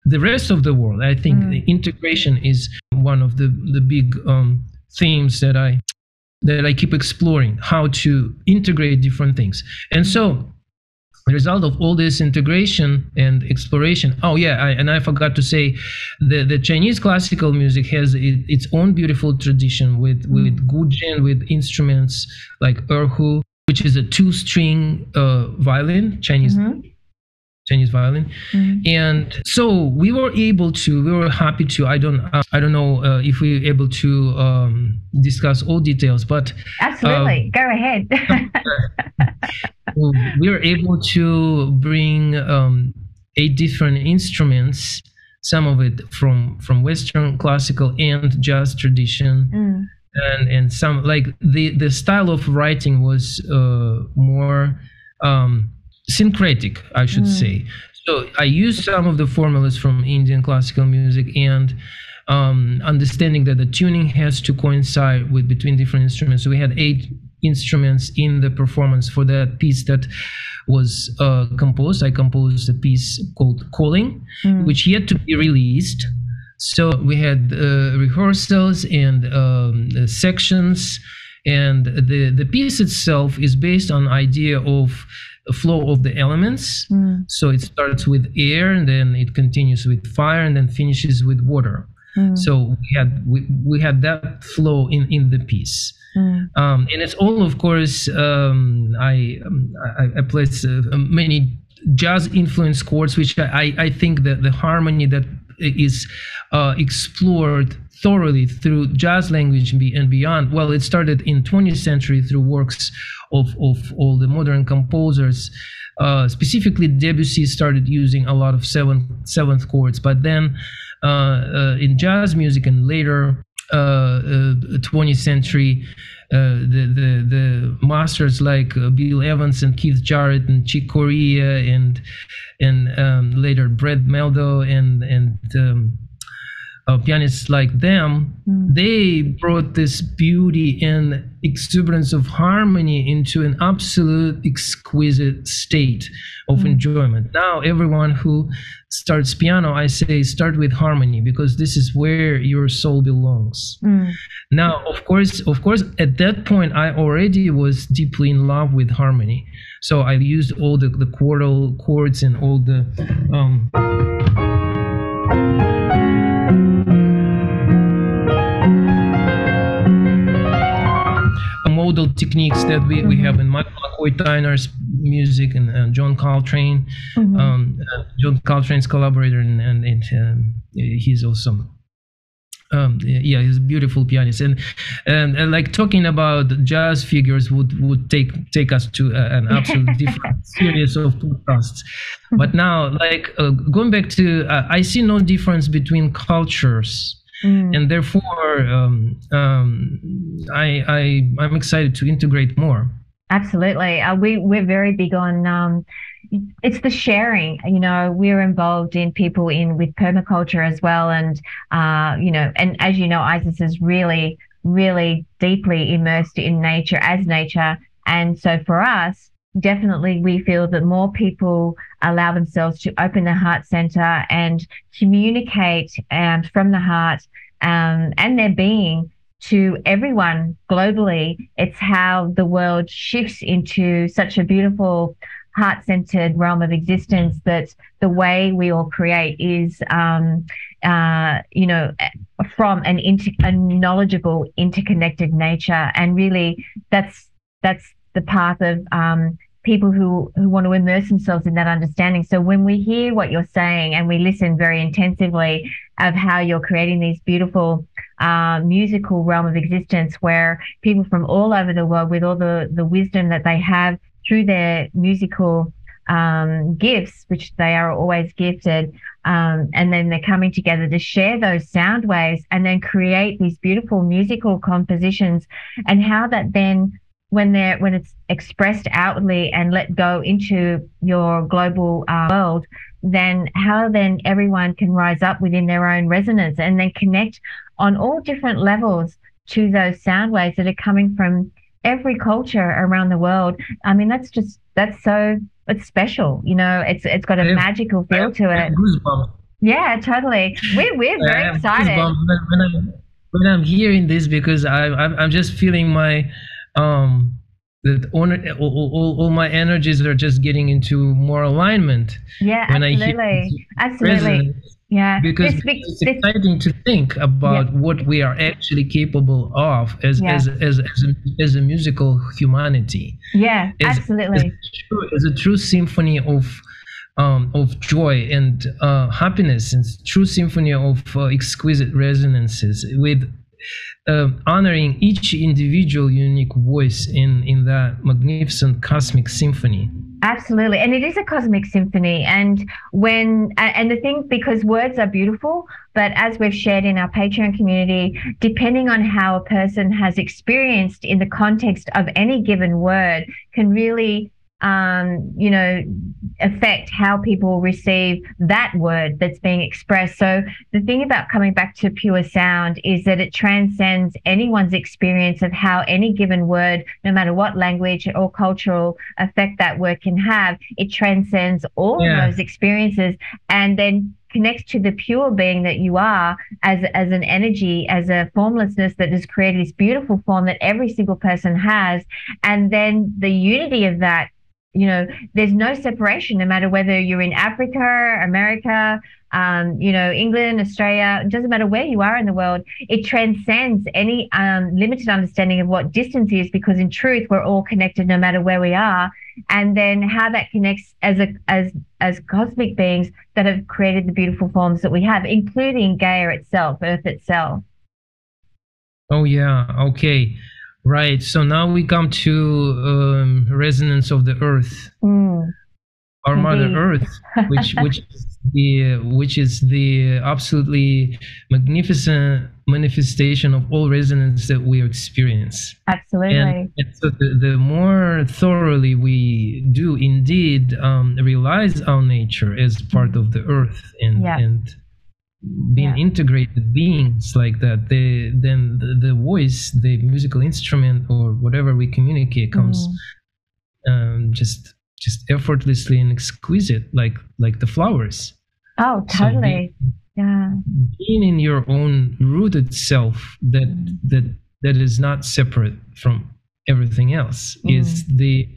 the rest of the world. I think mm. the integration is one of the the big um, themes that I that I keep exploring how to integrate different things. And so the result of all this integration and exploration oh yeah I, and i forgot to say the, the chinese classical music has it, its own beautiful tradition with mm. with guzheng with instruments like erhu which is a two-string uh, violin, Chinese mm-hmm. Chinese violin, mm-hmm. and so we were able to. We were happy to. I don't. Uh, I don't know uh, if we were able to um, discuss all details, but absolutely, um, go ahead. we were able to bring um, eight different instruments. Some of it from from Western classical and jazz tradition. Mm and and some like the the style of writing was uh, more um, syncretic, I should mm. say. So I use some of the formulas from Indian classical music and um, understanding that the tuning has to coincide with between different instruments. So we had eight instruments in the performance for that piece that was uh, composed. I composed a piece called Calling, mm. which yet to be released. So we had uh, rehearsals and um, sections, and the the piece itself is based on idea of flow of the elements. Mm. So it starts with air, and then it continues with fire, and then finishes with water. Mm. So we had we, we had that flow in in the piece. Mm. Um, and it's all, of course, um, I, um, I, I place uh, many jazz influence chords, which I, I think that the harmony that is uh, explored thoroughly through jazz language and beyond. Well, it started in 20th century through works of, of all the modern composers. Uh, specifically, Debussy started using a lot of seventh seventh chords, but then uh, uh in jazz music and later 20th uh, uh, century, the, the the masters like Bill Evans and Keith Jarrett and Chick Corea and and um, later Brad Mehldau and and um, uh, pianists like them, mm. they brought this beauty and exuberance of harmony into an absolute exquisite state of mm. enjoyment. Now, everyone who starts piano, I say start with harmony because this is where your soul belongs. Mm. Now, of course, of course, at that point, I already was deeply in love with harmony. So I used all the, the quartal chords and all the um, modal techniques that we, mm-hmm. we have in Michael McCoy music and, and John Coltrane. Mm-hmm. Um, uh, John Coltrane's collaborator, and, and, and um, he's awesome. Um, yeah, he's a beautiful pianist, and, and, and like talking about jazz figures would would take take us to uh, an absolute different series of podcasts. But now, like uh, going back to, uh, I see no difference between cultures Mm. And therefore, um, um, I, I, I'm excited to integrate more. Absolutely. Uh, we, we're very big on, um, it's the sharing, you know, we're involved in people in with permaculture as well. And, uh, you know, and as you know, Isis is really, really deeply immersed in nature as nature. And so for us, definitely we feel that more people allow themselves to open the heart center and communicate um, from the heart um, and their being to everyone globally. It's how the world shifts into such a beautiful heart centered realm of existence that the way we all create is, um, uh, you know, from an inter- a knowledgeable, interconnected nature. And really, that's that's the path of um, people who, who want to immerse themselves in that understanding. So when we hear what you're saying and we listen very intensively of how you're creating these beautiful uh, musical realm of existence where people from all over the world with all the, the wisdom that they have through their musical um, gifts, which they are always gifted, um, and then they're coming together to share those sound waves and then create these beautiful musical compositions and how that then when they're when it's expressed outwardly and let go into your global uh, world then how then everyone can rise up within their own resonance and then connect on all different levels to those sound waves that are coming from every culture around the world. I mean that's just that's so it's special you know it's it's got a yeah, magical feel to it. yeah totally. We're, we're very excited. when, I'm, when I'm hearing this because I, I'm, I'm just feeling my um that all, all, all, my energies are just getting into more alignment. Yeah absolutely. absolutely. yeah. because this, it's this, exciting to think about yeah. what we are actually capable of as yeah. as, as, as, a, as a musical humanity. Yeah as, absolutely. as a, true, as a true symphony of um, of joy and uh, happiness and true symphony of uh, exquisite resonances with uh, honoring each individual unique voice in in that magnificent cosmic symphony. Absolutely. And it is a cosmic symphony. And when and the thing because words are beautiful but as we've shared in our patreon community depending on how a person has experienced in the context of any given word can really um, you know, affect how people receive that word that's being expressed. So the thing about coming back to pure sound is that it transcends anyone's experience of how any given word, no matter what language or cultural effect that word can have, it transcends all yeah. of those experiences and then connects to the pure being that you are as as an energy as a formlessness that has created this beautiful form that every single person has and then the unity of that you know, there's no separation, no matter whether you're in Africa, America, um, you know, England, Australia, it doesn't matter where you are in the world. It transcends any um, limited understanding of what distance is, because in truth, we're all connected no matter where we are. And then how that connects as a as as cosmic beings that have created the beautiful forms that we have, including Gaia itself, Earth itself. Oh yeah, okay. Right. So now we come to um, resonance of the earth, mm. our Mother Earth, which which is the which is the absolutely magnificent manifestation of all resonance that we experience. Absolutely. And, and so the, the, more thoroughly we do indeed um, realize our nature as part of the earth and yeah. and being yeah. integrated beings like that they then the, the, voice the musical instrument or whatever we communicate comes mm. um, just just effortlessly and exquisite like like the flowers oh totally so being, yeah being in your own rooted self that mm. that that is not separate from everything else mm. is the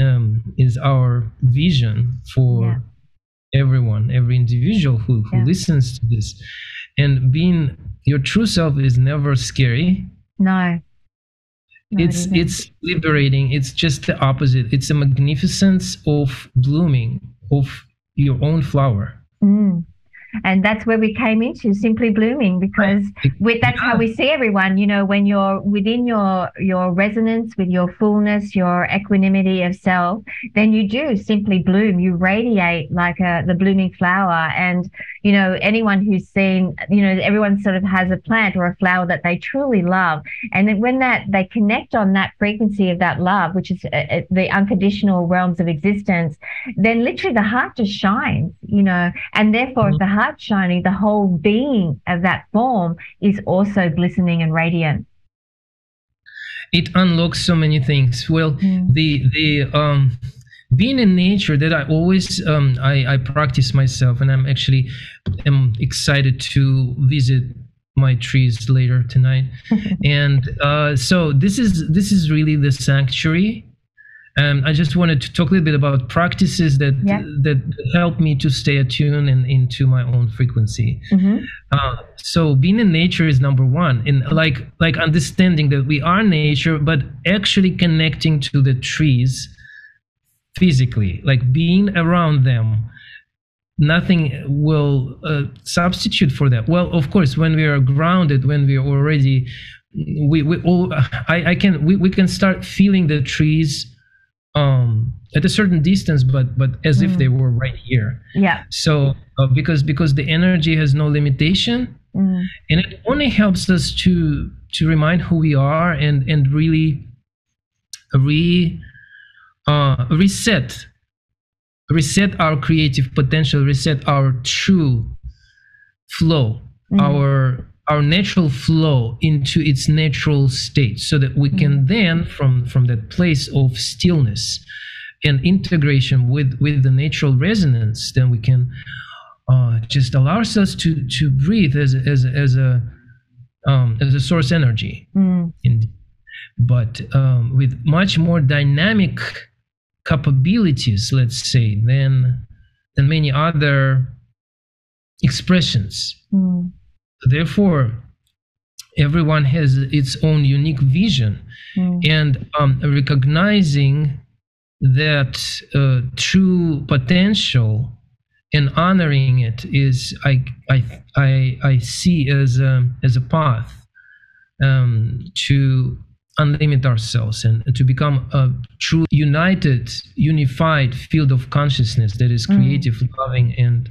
um, is our vision for yeah everyone, every individual who, who yeah. listens to this. And being your true self is never scary. No. no it's it it's liberating. It's just the opposite. It's a magnificence of blooming of your own flower. Mm and that's where we came into simply blooming because we, that's how we see everyone you know when you're within your your resonance with your fullness your equanimity of self then you do simply bloom. You radiate like a, the blooming flower. And you know anyone who's seen you know everyone sort of has a plant or a flower that they truly love. And then when that they connect on that frequency of that love which is uh, uh the unconditional realms of existence then literally the heart just shines you know and therefore mm-hmm. if the heart heart shining, the whole being of that form is also glistening and radiant. It unlocks so many things. Well, mm. the the um being in nature that I always um, I, I practice myself, and I'm actually am excited to visit my trees later tonight. and uh, so this is this is really the sanctuary um, I just wanted to talk a little bit about practices that yeah. that help me to stay attuned and into my own frequency. Mm-hmm. Uh, so being in nature is number one, and like like understanding that we are nature, but actually connecting to the trees physically, like being around them. Nothing will uh, substitute for that. Well, of course, when we are grounded, when we are already, we, we all, I, I can, we, we can start feeling the trees um at a certain distance but but as mm. if they mm. were right here yeah so uh, because because the energy has no limitation mm. and it only helps us to to remind who we are and and really re uh reset reset our creative potential reset our true flow mm. our our natural flow into its natural state so that we can mm-hmm. then from from that place of stillness and integration with with the natural resonance then we can uh, just allow ourselves to to breathe as as as a um, as a source energy mm. but um, with much more dynamic capabilities let's say than than many other expressions mm therefore everyone has its own unique vision mm. and um, recognizing that uh, true potential and honoring it is I I I, I see as a, as a path um, to unlimit ourselves and to become a true united unified field of consciousness that is hmm. creative mm. loving and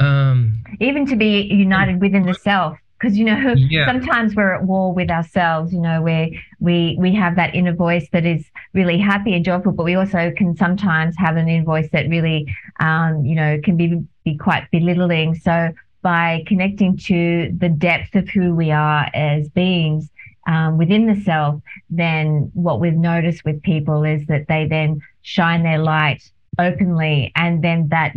um, even to be united within the self because you know yeah. sometimes we're at war with ourselves you know where we we have that inner voice that is really happy and joyful but we also can sometimes have an inner voice that really um, you know can be be quite belittling so by connecting to the depth of who we are as beings um, within the self then what we've noticed with people is that they then shine their light openly and then that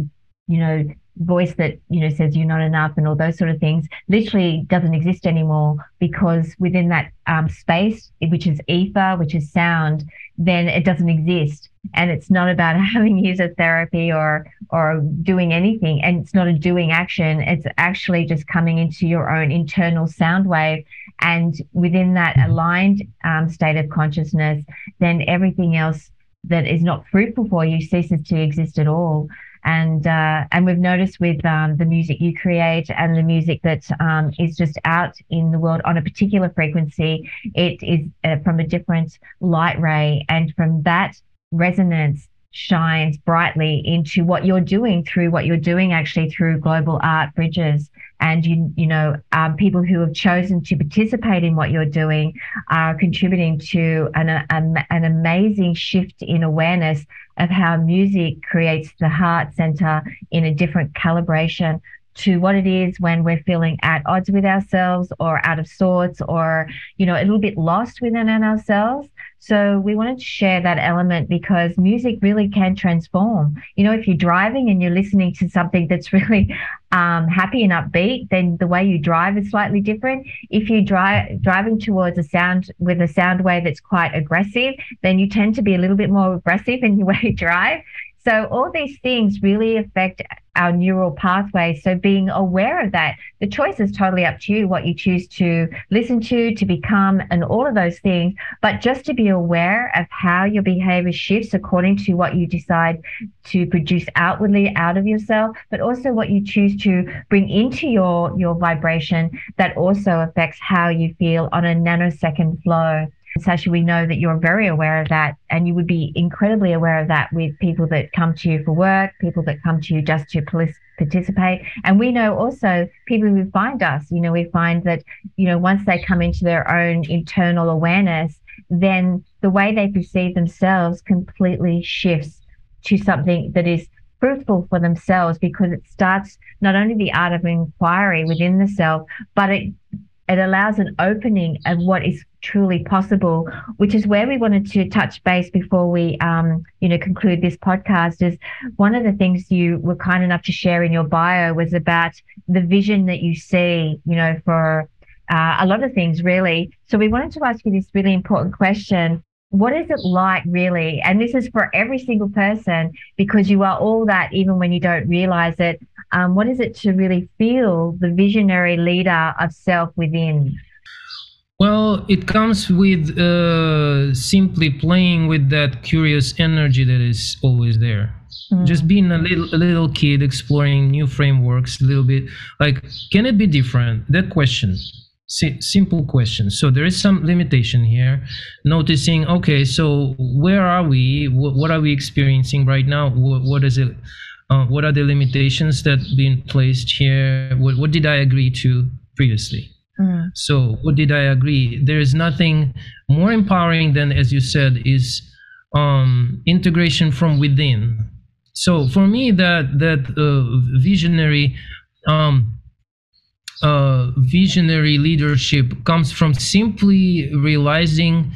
you know voice that you know says you're not enough and all those sort of things literally doesn't exist anymore because within that um, space which is ether which is sound then it doesn't exist. And it's not about having user therapy or or doing anything. And it's not a doing action. It's actually just coming into your own internal sound wave. And within that aligned um, state of consciousness then everything else that is not fruitful for you ceases to exist at all and uh, and we've noticed with um, the music you create and the music that um, is just out in the world on a particular frequency, it is uh, from a different light ray, and from that resonance shines brightly into what you're doing through what you're doing actually through global art bridges. And you you know um, people who have chosen to participate in what you're doing are contributing to an, a, an amazing shift in awareness of how music creates the heart center in a different calibration to what it is when we're feeling at odds with ourselves or out of sorts or, you know, a little bit lost within ourselves. So we wanted to share that element because music really can transform. You know, if you're driving and you're listening to something that's really um, happy and upbeat, then the way you drive is slightly different. If you drive driving towards a sound with a sound wave that's quite aggressive, then you tend to be a little bit more aggressive in your way you drive. So all these things really affect our neural pathways. So being aware of that, the choice is totally up to you, what you choose to listen to, to become, and all of those things. But just to be aware of how your behavior shifts according to what you decide to produce outwardly out of yourself, but also what you choose to bring into your, your vibration that also affects how you feel on a nanosecond flow. Sasha, we know that you're very aware of that, and you would be incredibly aware of that with people that come to you for work, people that come to you just to participate. And we know also people who find us, you know, we find that, you know, once they come into their own internal awareness, then the way they perceive themselves completely shifts to something that is fruitful for themselves because it starts not only the art of inquiry within the self, but it it allows an opening of what is truly possible, which is where we wanted to touch base before we, um, you know, conclude this podcast. Is one of the things you were kind enough to share in your bio was about the vision that you see, you know, for uh, a lot of things, really. So we wanted to ask you this really important question. What is it like, really? And this is for every single person because you are all that, even when you don't realize it. Um, what is it to really feel the visionary leader of self within? Well, it comes with uh, simply playing with that curious energy that is always there. Mm. Just being a little, a little kid, exploring new frameworks, a little bit. Like, can it be different? That question, si- simple question. So there is some limitation here. Noticing, okay, so where are we? What, what are we experiencing right now? what, what is it? Uh, what are the limitations that being placed here? What, what did I agree to previously? Mm. So what did I agree? There is nothing more empowering than, as you said, is um, integration from within. So for me, that that uh, visionary um, uh, visionary leadership comes from simply realizing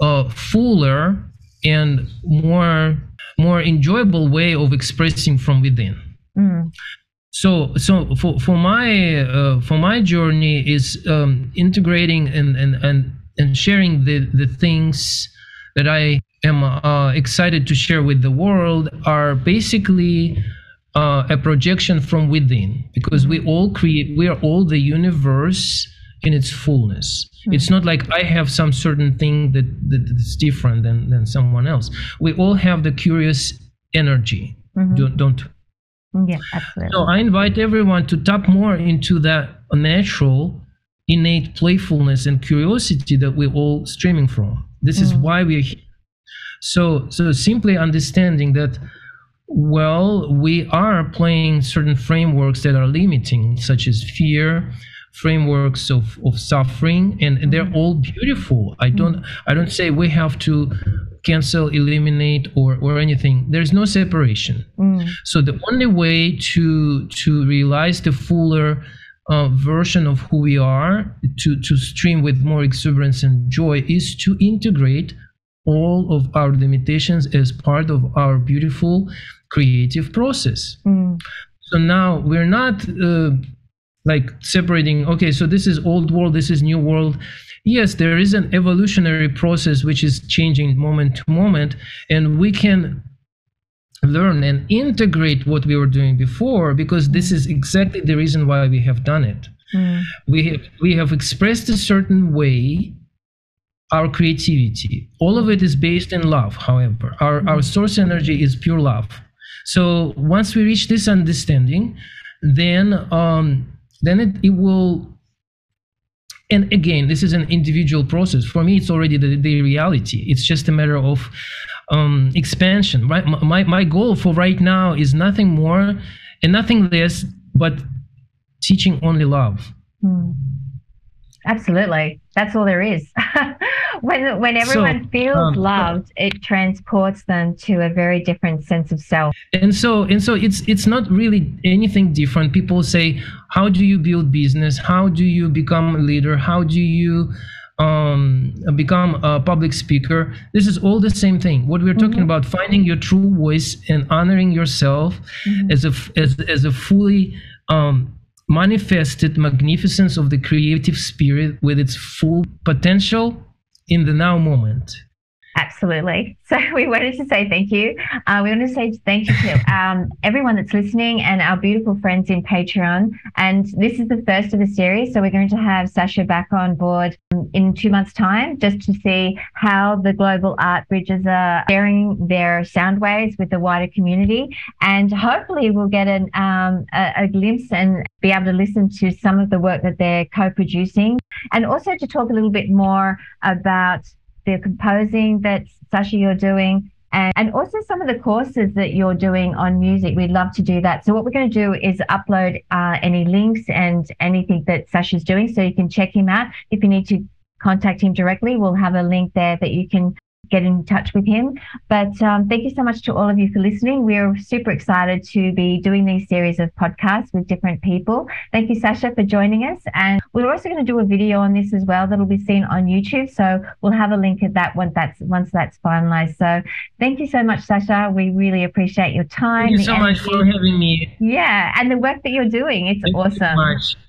a fuller and more more enjoyable way of expressing from within. Mm. So, so for, for my uh, for my journey is um, integrating and, and and and sharing the the things that I am uh, excited to share with the world are basically uh, a projection from within because we all create we are all the universe in its fullness it's not like i have some certain thing that, that that's different than, than someone else. We all have the curious energy. Mm-hmm. don't, don't yeah absolutely. So i invite everyone to tap more into that natural innate playfulness and curiosity that we're all streaming from. This mm-hmm. is why we're here. So so simply understanding that well we are playing certain frameworks that are limiting such as fear frameworks of, of suffering and, and they're mm-hmm. all beautiful i don't mm-hmm. i don't say we have to cancel eliminate or or anything there's no separation mm. so the only way to to realize the fuller uh, version of who we are to to stream with more exuberance and joy is to integrate all of our limitations as part of our beautiful creative process mm. so now we're not uh, like separating okay so this is old world this is new world. Yes there is an evolutionary process which is changing moment to moment and we can learn and integrate what we were doing before because this is exactly the reason why we have done it. Mm. we have we have expressed a certain way our creativity. All of it is based in love however. Our, our source energy is pure love. So once we reach this understanding then um, then it, it will and again this is an individual process. For me it's already the, the reality. It's just a matter of um, expansion right? My, my goal for right now is nothing more and nothing less but teaching only love. Hmm. absolutely. That's all there is when when everyone so, feels um, loved, it transports them to a very different sense of self. And so and so it's it's not really anything different. People say, how do you build business? How do you become a leader? How do you um, become a public speaker. This is all the same thing. What we're talking mm-hmm. about, finding your true voice and honoring yourself mm-hmm. as a as, as a fully um, manifested magnificence of the creative spirit with its full potential in the now moment. Absolutely. So we wanted to say thank you. Uh, we want to say thank you to um, everyone that's listening and our beautiful friends in Patreon. And this is the first of the series. So we're going to have Sasha back on board in two months' time just to see how the global art bridges are sharing their sound waves with the wider community. And hopefully we'll get an, um, a, a glimpse and be able to listen to some of the work that they're co-producing and also to talk a little bit more about the composing that Sasha you're doing and, and also some of the courses that you're doing on music. We'd love to do that. So what we're going to do is upload uh, any links and anything that Sasha's doing so you can check him out. If you need to contact him directly, we'll have a link there that you can get in touch with him. But um, thank you so much to all of you for listening. We're super excited to be doing these series of podcasts with different people. Thank you, Sasha, for joining us. And we're also going to do a video on this as well that'll be seen on YouTube. So we'll have a link at that once that's once that's finalized. So thank you so much, Sasha. We really appreciate your time. Thank you so energy. much for having me. Yeah, and the work that you're doing. It's thank awesome.